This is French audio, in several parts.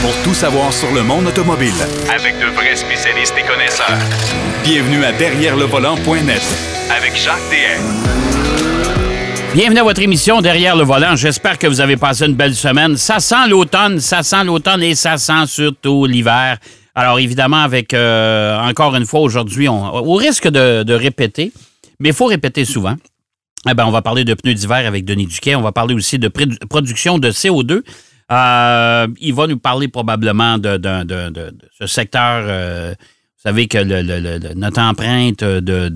pour tout savoir sur le monde automobile. Avec de vrais spécialistes et connaisseurs. Bienvenue à Derrière le volant.net Avec Jacques DM. Bienvenue à votre émission Derrière le volant. J'espère que vous avez passé une belle semaine. Ça sent l'automne, ça sent l'automne et ça sent surtout l'hiver. Alors évidemment, avec euh, encore une fois aujourd'hui, on, au risque de, de répéter, mais il faut répéter souvent. Eh ben, on va parler de pneus d'hiver avec Denis Duquet. On va parler aussi de production de CO2. Euh, il va nous parler probablement de, de- de- de- ce secteur. euh, vous savez que le- le- le- notre empreinte de,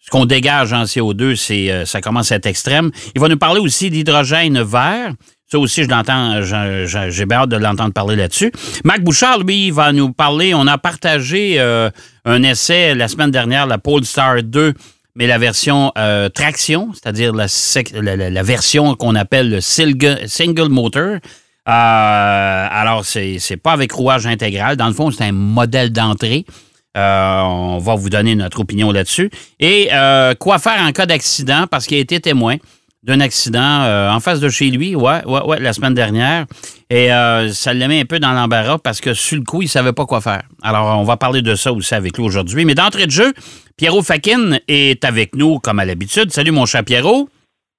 ce qu'on dégage en CO2, c'est euh, ça commence à être extrême. Il va nous parler aussi d'hydrogène vert. Ça aussi, je l'entends, j'ai bien hâte de l'entendre parler là-dessus. Marc Bouchard, lui, il va nous parler. On a partagé euh, un essai la semaine dernière, la Polestar 2, mais la version euh, traction, c'est-à-dire la, version qu'on appelle le single, motor. Euh, alors, c'est c'est pas avec rouage intégral. Dans le fond, c'est un modèle d'entrée. Euh, on va vous donner notre opinion là-dessus. Et quoi faire en cas d'accident, parce qu'il a été témoin? D'un accident euh, en face de chez lui, ouais, ouais, ouais, la semaine dernière. Et euh, ça le met un peu dans l'embarras parce que sur le coup, il savait pas quoi faire. Alors, on va parler de ça aussi avec lui aujourd'hui. Mais d'entrée de jeu, Pierrot Fakin est avec nous comme à l'habitude. Salut mon chat Pierrot.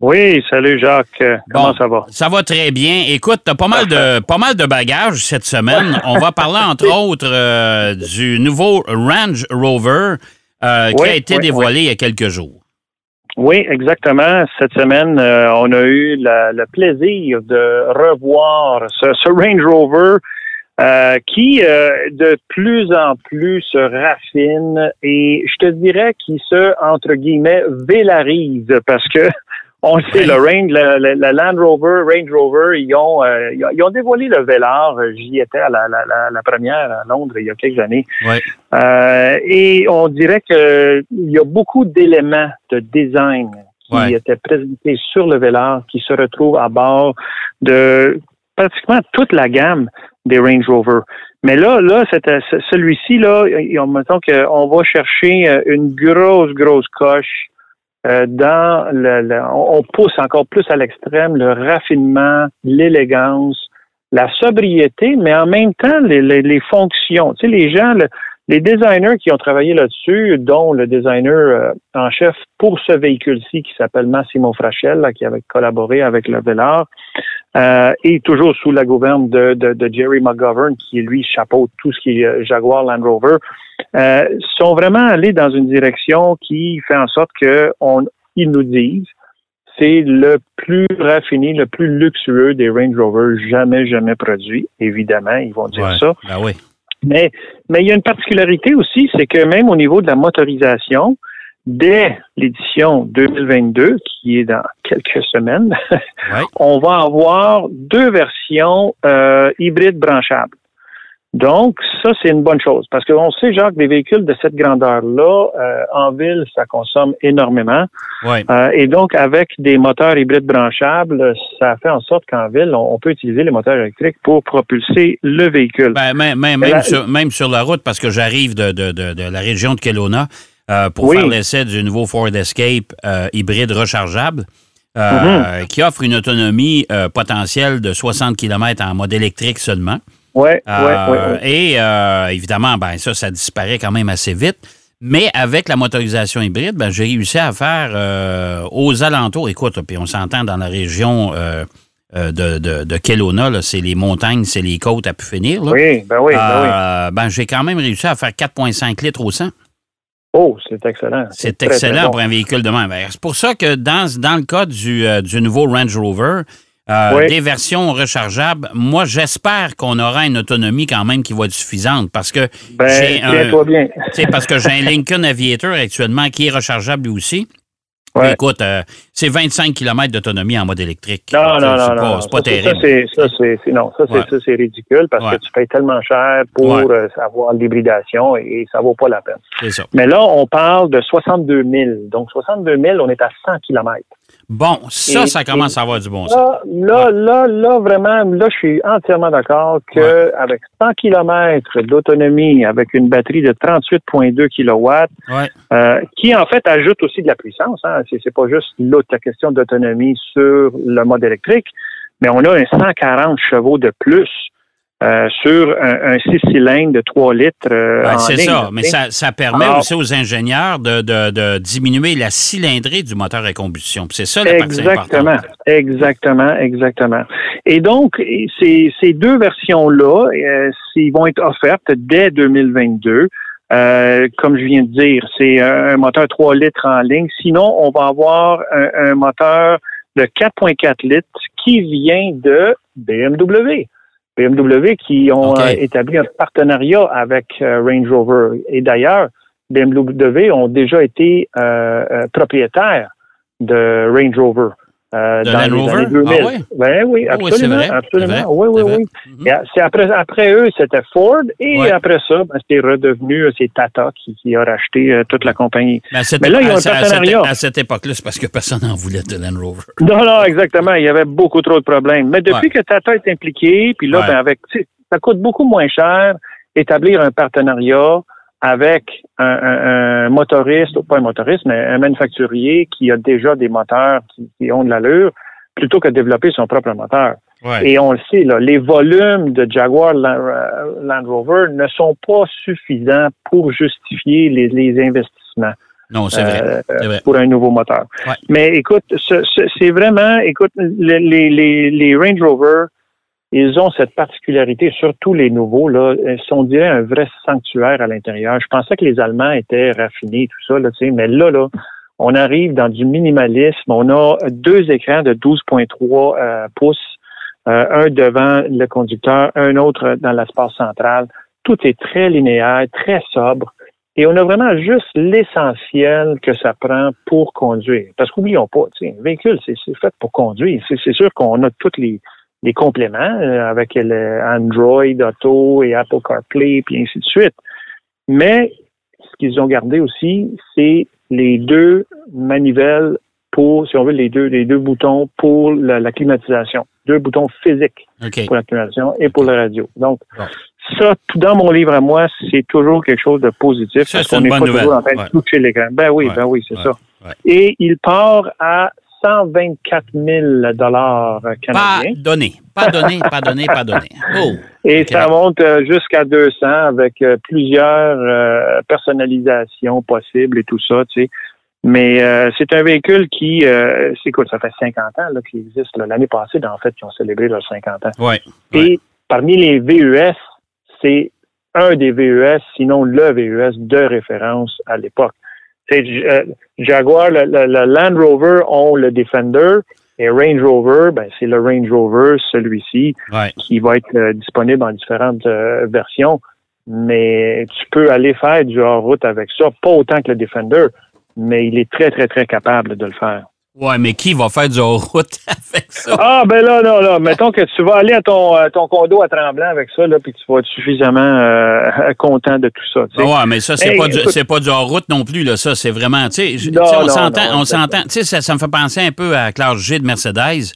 Oui, salut Jacques. Euh, Comment Bon, ça va? Ça va très bien. Écoute, t'as pas mal de pas mal de bagages cette semaine. On va parler entre autres euh, du nouveau Range Rover qui Oui, a été oui, dévoilé il y a quelques jours. Oui, exactement. Cette semaine, euh, on a eu le plaisir de revoir ce, Range Rover euh, qui, euh, de plus en plus, se raffine et je te dirais qu'il se, entre guillemets, vélarise parce que on le sait, le Range, la Land Rover, Range Rover, ils ont, euh, ils ont- ils ont dévoilé le Velar. J'y étais à la, la- la- première à Londres il y a quelques années. Euh, et on dirait que il y a beaucoup d'éléments de design qui étaient présentés sur le Velar qui se retrouvent à bord de pratiquement toute la gamme des Range Rover. Mais là, là, celui-ci, là, mettons qu'on va chercher euh, une grosse, grosse coche euh, on pousse encore plus à l'extrême le raffinement, l'élégance, la sobriété, mais en même temps les, fonctions. Tu les gens, le- les designers qui ont travaillé là-dessus, dont le designer euh, en chef pour ce véhicule-ci qui s'appelle Massimo Frachel, là, qui avait collaboré avec le Velar, euh, et toujours sous la gouverne de, de, Jerry McGovern, qui lui chapeaute tout ce qui est Jaguar Land Rover, euh, sont vraiment allés dans une direction qui fait en sorte que on, ils nous disent c'est le plus raffiné, le plus luxueux des Range Rover jamais, jamais produits. Évidemment, ils vont dire Ouais. ça. Ben oui. Mais, mais il y a une particularité aussi, c'est que même au niveau de la motorisation, dès l'édition 2022, qui est dans quelques semaines, Ouais. on va avoir deux versions euh, hybrides branchables. Donc, ça, c'est une bonne chose parce qu'on sait, Jacques, des véhicules de cette grandeur-là, euh, en ville, ça consomme énormément. Ouais. Euh, et donc, avec des moteurs hybrides branchables, ça fait en sorte qu'en ville, on, on peut utiliser les moteurs électriques pour propulser le véhicule. Ben, même, même, la- sur, même sur la route, parce que j'arrive de, de, de, de la région de Kelowna euh, pour Oui. faire l'essai du nouveau Ford Escape hybride rechargeable, Mm-hmm. qui offre une autonomie potentielle de 60 km en mode électrique seulement. Ouais, Euh, ouais, ouais, ouais. Et euh, évidemment, ben ça, ça disparaît quand même assez vite. Mais avec la motorisation hybride, ben, j'ai réussi à faire euh, aux alentours, écoute, puis on s'entend dans la région euh, de, de, de Kelowna, là, c'est les montagnes, c'est les côtes à pu finir. Là. Oui, ben oui, ben oui. Ben, j'ai quand même réussi à faire 4,5 litres au 100. Oh, c'est excellent. C'est très, très excellent bon. pour un véhicule de même. Ben, C'est pour ça que dans, dans le cas du, du nouveau Range Rover, euh, Oui. des versions rechargeables, moi, j'espère qu'on aura une autonomie quand même qui va être suffisante parce que Ben, j'ai un, bien. parce que j'ai un Lincoln Aviator actuellement qui est rechargeable lui aussi. Ouais. Écoute, euh, c'est 25 km d'autonomie en mode électrique. Non, non, c'est non, c'est pas Ça, terrible. Ça, c'est, non, ça, c'est, Ouais. ça, c'est ridicule parce Ouais. que tu payes tellement cher pour euh, avoir l'hybridation et, ça vaut pas la peine. Ça. Mais là, on parle de 62 000. Donc, 62 000, on est à 100 km. Bon, ça, Et- ça commence et- à avoir du bon sens. Là, là, là, là, vraiment, là, je suis entièrement d'accord que avec 100 km d'autonomie, avec une batterie de 38,2 kW, Ouais. euh, qui en fait ajoute aussi de la puissance. Hein. C'est, c'est pas juste l'autre la question d'autonomie sur le mode électrique, mais on a un 140 chevaux de plus euh, sur un, un 6 cylindres de 3 litres. Euh, Ben, en c'est ça, mais ça, ça permet Alors- aussi aux ingénieurs de, de- de diminuer la cylindrée du moteur à combustion. C'est ça la partie Exactement, importante. exactement, exactement. Et donc, ces, ces deux versions-là, euh, ils vont être offertes dès 2022. Euh, comme je viens de dire, c'est un moteur 3 litres en ligne. Sinon, on va avoir un, un moteur de 4.4 litres qui vient de BMW. BMW qui ont euh, établi un partenariat avec euh, Range Rover. Et d'ailleurs, BMW ont déjà été euh, propriétaires de Range Rover. Euh, De dans Land les Rover? années 2000. Ah ouais? Ben oui, Ah oui, absolument, c'est vrai, absolument. oui, oui, oui. Euh, c'est après, après eux, c'était Ford, et Ouais. après ça, ben, c'est redevenu, euh, c'est Tata qui, qui a racheté euh, toute la compagnie. Mais, là, ils ont à- un à cette- partenariat. À cette époque-là, c'est parce que personne n'en voulait de Land Rover. Non, non, exactement. Il y avait beaucoup trop de problèmes. Mais depuis Ouais. que Tata est impliqué, puis là, ben, avec, ça coûte beaucoup moins cher établir un partenariat avec un, un- un motoriste, ou pas un motoriste, mais un manufacturier qui a déjà des moteurs qui, qui ont de l'allure, plutôt que de développer son propre moteur. Ouais. Et on le sait, là, les volumes de Jaguar Land, euh, Rover ne sont pas suffisants pour justifier les, les investissements non, c'est vrai. euh, vrai. pour un nouveau moteur. Ouais. Mais écoute, ce- ce- c'est vraiment, écoute, les, les, les, les Range Rover, ils ont cette particularité, surtout les nouveaux, là, ils sont, on dirait, un vrai sanctuaire à l'intérieur. Je pensais que les Allemands étaient raffinés, tout ça, là, mais là, là, on arrive dans du minimalisme. On a deux écrans de 12,3 euh, pouces, euh, un devant le conducteur, un autre dans l'espace central. Tout est très linéaire, très sobre. Et on a vraiment juste l'essentiel que ça prend pour conduire. Parce qu'oublions pas, un véhicule, c'est fait pour conduire. C'est sûr qu'on a tous les, les compléments euh, avec le Android Auto et Apple CarPlay, puis ainsi de suite. Mais ce qu'ils ont gardé aussi, c'est les deux manivelles pour, si on veut, les deux, les deux boutons pour la, la climatisation. Deux boutons physiques pour la climatisation et pour la radio. Donc, Bon. ça, dans mon livre à moi, c'est toujours quelque chose de positif Ça, parce c'est qu'on n'est pas toujours en train de toucher l'écran. Ben oui, Ouais. ben oui, c'est Ouais. ça. Et il part à 124 000 dollars Pas canadiens. donné. Pas donné, pas donné, pas donné. Oh. Et ça monte euh, jusqu'à 200 avec euh, plusieurs euh, personnalisations possibles et tout ça, tu sais. Mais euh, c'est un véhicule qui, euh, c'est écoute, ça fait 50 ans là, qu'il existe. L'année passée, en fait, ils ont célébré leurs 50 ans. Ouais. Et parmi les VUS, c'est un des VUS, sinon le VUS de référence à l'époque. C'est euh, Jaguar, le, le- le Land Rover ont le Defender et Range Rover, ben c'est le Range Rover, celui-ci, Ouais. qui va être euh, disponible en différentes euh, versions. Mais tu peux aller faire du hors-route avec ça, pas autant que le Defender, mais il est très, très, très capable de le faire. Ouais, mais qui va faire du hors-route avec ça? Ah, ben là, là, là, mettons que tu vas aller à ton, à ton condo à Tremblant avec ça, là, puis tu vas être suffisamment euh, content de tout ça. tu sais. Ouais, mais ça, c'est Hey, pas, du- c'est pas du hors-route non plus, là. Ça, c'est vraiment, tu sais, on s'entend, on s'entend. Tu sais, ça, ça me fait penser un peu à Classe G de Mercedes.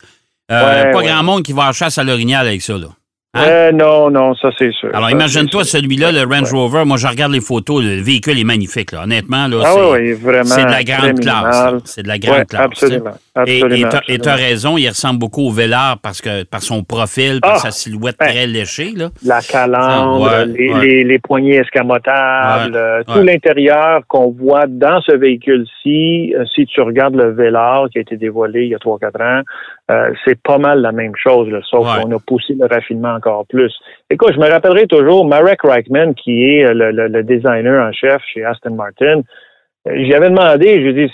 Euh, Ouais, pas ouais. grand monde qui va en chasse à l'orignal avec ça, là. Hein? Euh, non, non, ça c'est sûr. Alors, imagine-toi celui-là, le Range Ouais. Rover. Moi, je regarde les photos. Le véhicule est magnifique, là. Honnêtement, là, Ah c'est, oui, oui, vraiment. c'est de la grande classe. C'est de la grande Ouais, classe. absolument. Et- Absolument. Et tu as raison, il ressemble beaucoup au Vélard parce que par son profil, par Ah! sa silhouette très léchée. Là. La calandre, Ouais, les, ouais. les, les poignées escamotables, euh, tout l'intérieur qu'on voit dans ce véhicule-ci, euh, si tu regardes le Velar qui a été dévoilé il y a 3-4 ans, c'est pas mal la même chose, là, sauf qu'on a poussé le raffinement encore plus. Écoute, je me rappellerai toujours Marek Reichman, qui est euh, le, le- le designer en chef chez Aston Martin. Euh, J'y avais demandé, je lui ai dit,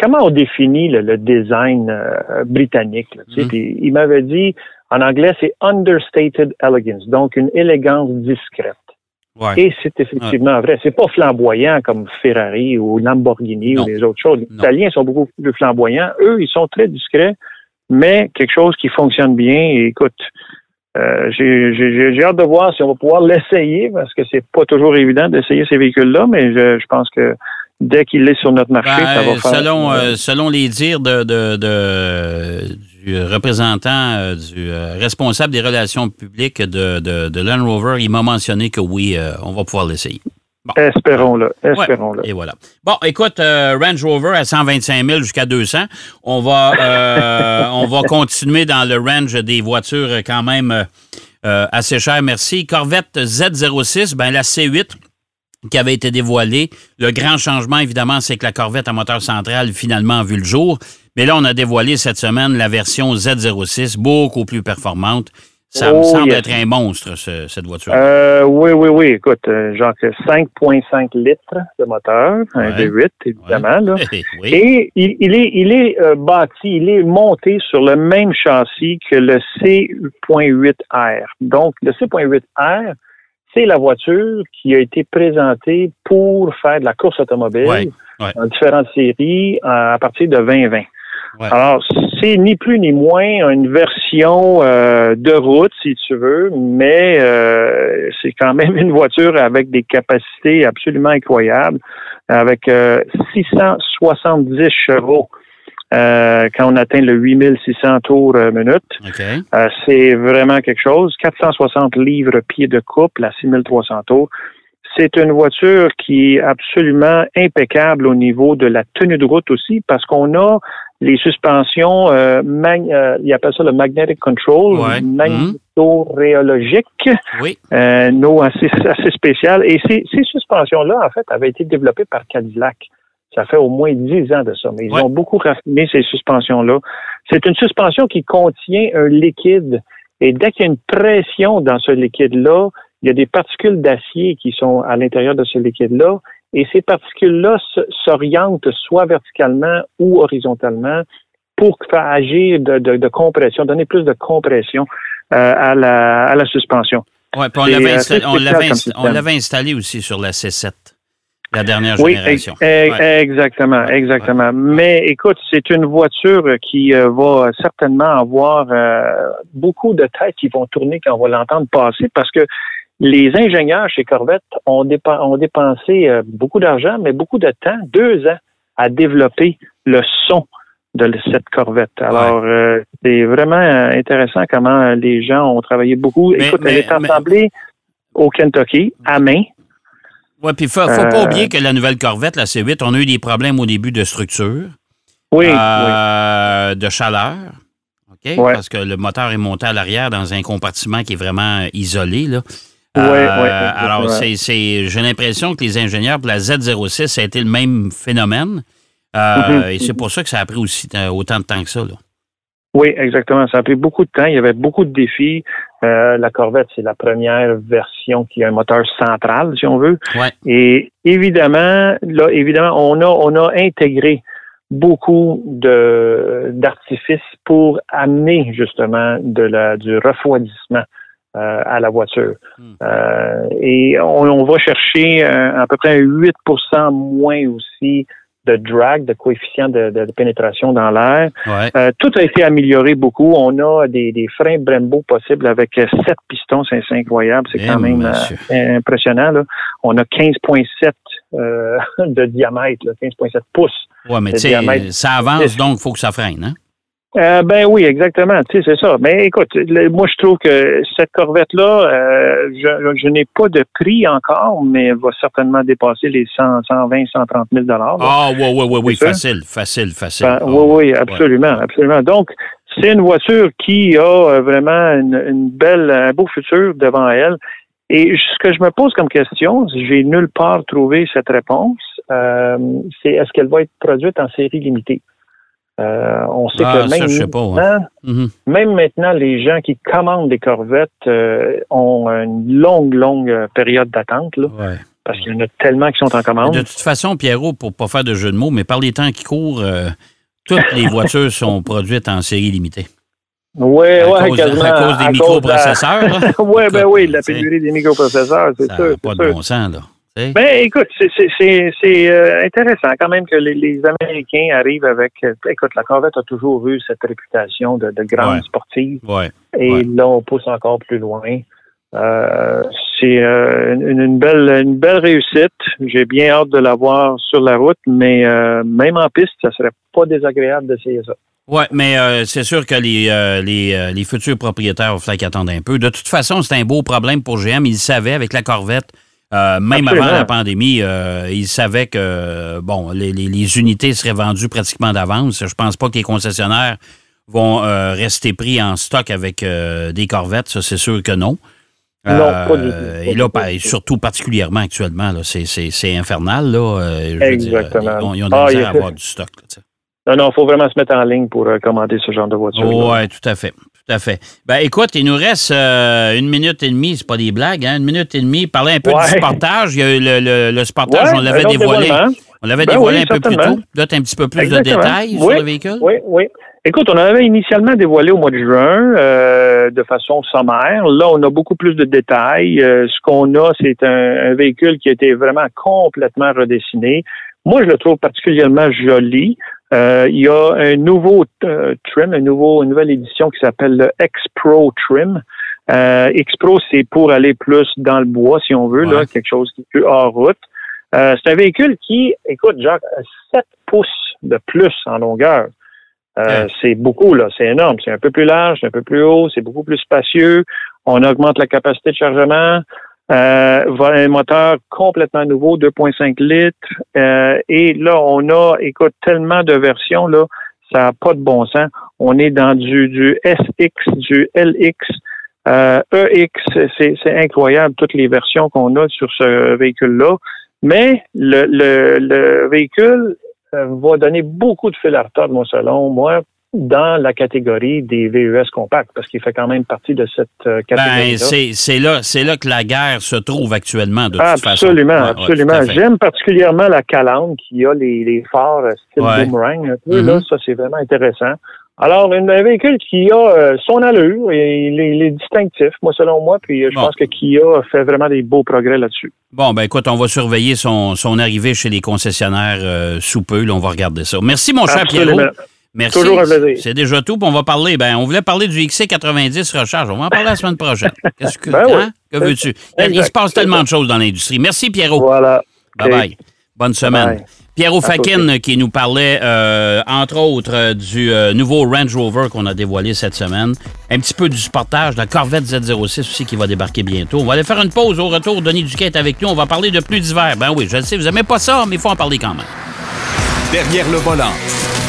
comment on définit le, le design euh, britannique? là, tu sais? Mhm. Puis il m'avait dit, en anglais, c'est understated elegance, donc une élégance discrète. Ouais. Et c'est effectivement vrai. C'est pas flamboyant comme Ferrari ou Lamborghini Non. ou les autres choses. Les Non. Italiens sont beaucoup plus flamboyants. Eux, ils sont très discrets, mais quelque chose qui fonctionne bien. Et écoute, euh, j'ai j'ai- j'ai hâte de voir si on va pouvoir l'essayer parce que c'est pas toujours évident d'essayer ces véhicules-là, mais je, je pense que dès qu'il est sur notre marché, Ben, ça va faire. selon, euh, selon les dires de, de- de- du représentant, euh, du euh, responsable des relations publiques de, de- de Land Rover, il m'a mentionné que oui, on va pouvoir l'essayer. Espérons-le. Ouais, Espérons-le. Et voilà. Bon, écoute, euh, Range Rover à 125 000 jusqu'à 200. On va, euh, on va continuer dans le range des voitures quand même euh, assez cher, merci. Corvette Z06, ben la C8 qui avait été dévoilée. Le grand changement, évidemment, c'est que la Corvette à moteur central finalement a vu le jour. Mais là, on a dévoilé cette semaine la version Z06, beaucoup plus performante. Ça me Oh, semble yes. être un monstre, ce- cette voiture. Euh, oui, oui, oui. Écoute, euh, genre que 5,5 litres de moteur, un Ouais. V8, évidemment. Là. oui. Et il, il est, il est euh, bâti, il est monté sur le même châssis que le C.8R. Donc, le C.8R, c'est la voiture qui a été présentée pour faire de la course automobile Ouais, ouais. dans différentes séries euh, à partir de 2020. Ouais. Alors, c'est ni plus ni moins une version euh, de route, si tu veux, mais euh, c'est quand même une voiture avec des capacités absolument incroyables, avec euh, 670 chevaux euh, quand on atteint le 8600 tours euh, minute. OK. Euh, c'est vraiment quelque chose. 460 livres pieds de couple à 6300 tours. C'est une voiture qui est absolument impeccable au niveau de la tenue de route aussi parce qu'on a les suspensions, euh, mag- euh, ils appellent ça le magnetic control, Ouais. magnétoréologique, Oui. euh, no assez, assez spécial. Et ces, ces suspensions-là, en fait, avaient été développées par Cadillac. Ça fait au moins dix ans de ça, mais ils Ouais. ont beaucoup raffiné ces suspensions-là. C'est une suspension qui contient un liquide. Et dès qu'il y a une pression dans ce liquide-là, il y a des particules d'acier qui sont à l'intérieur de ce liquide-là. Et ces particules-là s'orientent soit verticalement ou horizontalement pour faire agir de, de- de compression, donner plus de compression euh, à, la, à la suspension. Ouais, puis on l'avait euh, installé, installé aussi sur la C7, la dernière Oui, génération. Ouais. exactement, Ouais, exactement. Mais écoute, c'est une voiture qui euh, va certainement avoir euh, beaucoup de têtes qui vont tourner quand on va l'entendre passer parce que les ingénieurs chez Corvette ont, dépen- ont dépensé euh, beaucoup d'argent, mais beaucoup de temps, deux ans, à développer le son de cette Corvette. Alors, euh, c'est vraiment euh, intéressant comment les gens ont travaillé beaucoup. Mais- Écoute, mais- elle est mais- assemblée au Kentucky, à main. Ouais, puis faut, faut pas oublier que la nouvelle Corvette, la C8, on a eu des problèmes au début de structure, Oui, oui. de chaleur. OK? Ouais. Parce que le moteur est monté à l'arrière dans un compartiment qui est vraiment isolé. Là. Ouais, Euh, ouais, alors, c'est, c'est- j'ai l'impression que les ingénieurs pour la Z06, ça a été le même phénomène. Euh, Mhm. Et c'est pour ça que ça a pris aussi autant de temps que ça. Là. Oui, exactement. Ça a pris beaucoup de temps. Il y avait beaucoup de défis. Euh, la Corvette, c'est la première version qui a un moteur central, si on veut. Ouais. Et évidemment, là, évidemment, on a, on a intégré beaucoup de d'artifices pour amener justement de la du refroidissement euh, à la voiture. Hmm. Euh, et on, on va chercher à peu près 8% moins aussi de drag, de coefficient de, de- de pénétration dans l'air. Ouais. Euh, tout a été amélioré beaucoup. On a des, des freins Brembo possibles avec sept pistons. C'est incroyable. C'est quand même euh, impressionnant. Là. On a 15,7 euh, de diamètre, là, 15,7 pouces. Ouais, mais tu sais, ça avance, donc il faut que ça freine. Hein? Euh, ben oui, exactement. Tu sais, c'est ça. Mais écoute, le- moi je trouve que cette Corvette-là, euh, je, je n'ai pas de prix encore, mais elle va certainement dépasser les 100, 120, 130 000 dollars. Ah, oui, oui, oui, oui, facile, facile, facile. Ben, Ah, oui, oui, ouais. absolument, Ouais. absolument. Donc, c'est une voiture qui a euh, vraiment une, une belle, un beau futur devant elle. Et ce que je me pose comme question, j'ai nulle part trouvé cette réponse, euh, c'est est-ce qu'elle va être produite en série limitée? Euh, on sait Ah, que ça, même, je sais pas, ouais. maintenant, Mhm. même maintenant, les gens qui commandent des Corvettes euh, ont une longue, longue euh, période d'attente, Ouais. parce qu'il y en a tellement qui sont en commande. De toute façon, Pierrot, pour pas faire de jeu de mots, mais par les temps qui courent, euh, toutes les voitures sont produites en série limitée. Oui, oui, quasiment. à cause des microprocesseurs, oui, ben oui, la pénurie des microprocesseurs, c'est sûr. pas de bon sens, là. Ben, écoute, c'est- euh, intéressant quand même que les, les Américains arrivent avec. euh, écoute, la Corvette a toujours eu cette réputation de, de grande Ouais. sportive. Ouais. Et Ouais. là, on pousse encore plus loin. Euh, c'est euh, une, une belle une belle réussite. J'ai bien hâte de la voir sur la route, mais même en piste, ça serait pas désagréable d'essayer ça. Oui, mais euh, c'est sûr que les, euh, les, euh, les futurs propriétaires vont falloir qu'ils attendent un peu. De toute façon, c'est un beau problème pour GM. Ils savaient avec la Corvette, euh, même Absolument. avant la pandémie, euh, ils savaient que bon, les, les- les unités seraient vendues pratiquement d'avance. Je pense pas que les concessionnaires vont euh, rester pris en stock avec des corvettes. Ça, c'est sûr que non. Non, pas du tout. Et là, pa- surtout particulièrement actuellement, c'est, infernal. Là, je veux dire, Exactement. ils, ont, ils ont de la Ah, misère à avoir du stock. là. Non, non, il faut vraiment se mettre en ligne pour commander ce genre de voiture. Oui, tout à fait. Tout à fait. Ben, écoute, il nous reste euh, une minute et demie, c'est pas des blagues, hein? Une minute et demie. Parler un peu Ouais. du sportage. Il y a eu le, le, le sportage, Ouais, on l'avait autre dévoilé. On l'avait Ben dévoilé oui, un peu plus tôt. Là, tu as un petit peu plus Exactement. de détails sur le véhicule? Oui, oui. Écoute, on avait initialement dévoilé au mois de juin euh, de façon sommaire. Là, on a beaucoup plus de détails. Euh, ce qu'on a, c'est un, un véhicule qui a été vraiment complètement redessiné. Moi, je le trouve particulièrement joli. Euh, il y a un nouveau euh, trim, un nouveau, une nouvelle édition qui s'appelle le X-Pro Trim. Euh, X-Pro, c'est pour aller plus dans le bois, si on veut, Ouais. là, quelque chose qui est plus hors route. Euh, c'est un véhicule qui, écoute, Jacques, a 7 pouces de plus en longueur. Euh, Ouais. C'est beaucoup, là. C'est énorme. C'est un peu plus large, c'est un peu plus haut, c'est beaucoup plus spacieux. On augmente la capacité de chargement. Euh, un moteur complètement nouveau, 2,5 litres. Euh, et là, on a, écoute, tellement de versions, là, ça n'a pas de bon sens. On est dans du, du SX, du LX, euh, EX. C'est incroyable, toutes les versions qu'on a sur ce véhicule-là. Mais le, le, le véhicule euh, va donner beaucoup de fil à retordre, moi, selon moi, dans la catégorie des VUS compacts, parce qu'il fait quand même partie de cette euh, catégorie. Ben, c'est, là, c'est là que la guerre se trouve actuellement, de toute façon. Absolument, Ouais, absolument. J'aime particulièrement la calandre qui a les, les phares euh, style Ouais. boomerang. un peu, là, ça, c'est vraiment intéressant. Alors, une- un véhicule qui a euh, son allure et il est, il est distinctif, moi, selon moi, puis euh, je Bon. pense que Kia a fait vraiment des beaux progrès là-dessus. Bon, ben écoute, on va surveiller son, son arrivée chez les concessionnaires euh, sous peu. là, on va regarder ça. Merci, mon cher Absolument. Pierrot. Merci. Toujours un plaisir. C'est déjà tout. puis on va parler. Ben, on voulait parler du XC90 recharge. On va en parler la semaine prochaine. Qu'est-ce que, Ben oui. hein? que veux-tu? Il se passe tellement de choses dans l'industrie. Merci, Pierrot. Voilà. Bye bye. Bonne semaine. Bye. Pierrot Fakin qui nous parlait, euh, entre autres, euh, du euh, nouveau Range Rover qu'on a dévoilé cette semaine. Un petit peu du sportage, la Corvette Z06 aussi qui va débarquer bientôt. On va aller faire une pause. Au retour, Denis Duquet est avec nous. On va parler de pneus d'hiver. Ben oui, je le sais, vous n'aimez pas ça, mais il faut en parler quand même. Derrière le volant.